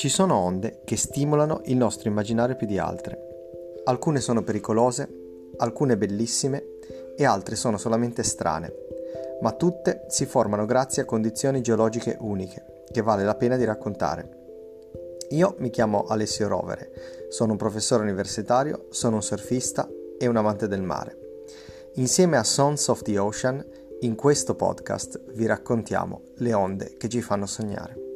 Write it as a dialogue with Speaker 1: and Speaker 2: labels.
Speaker 1: Ci sono onde che stimolano il nostro immaginario più di altre. Alcune sono pericolose, alcune bellissime e altre sono solamente strane, ma tutte si formano grazie a condizioni geologiche uniche che vale la pena di raccontare. Io mi chiamo Alessio Rovere, sono un professore universitario, sono un surfista e un amante del mare. Insieme a Sons of the Ocean, in questo podcast vi raccontiamo le onde che ci fanno sognare.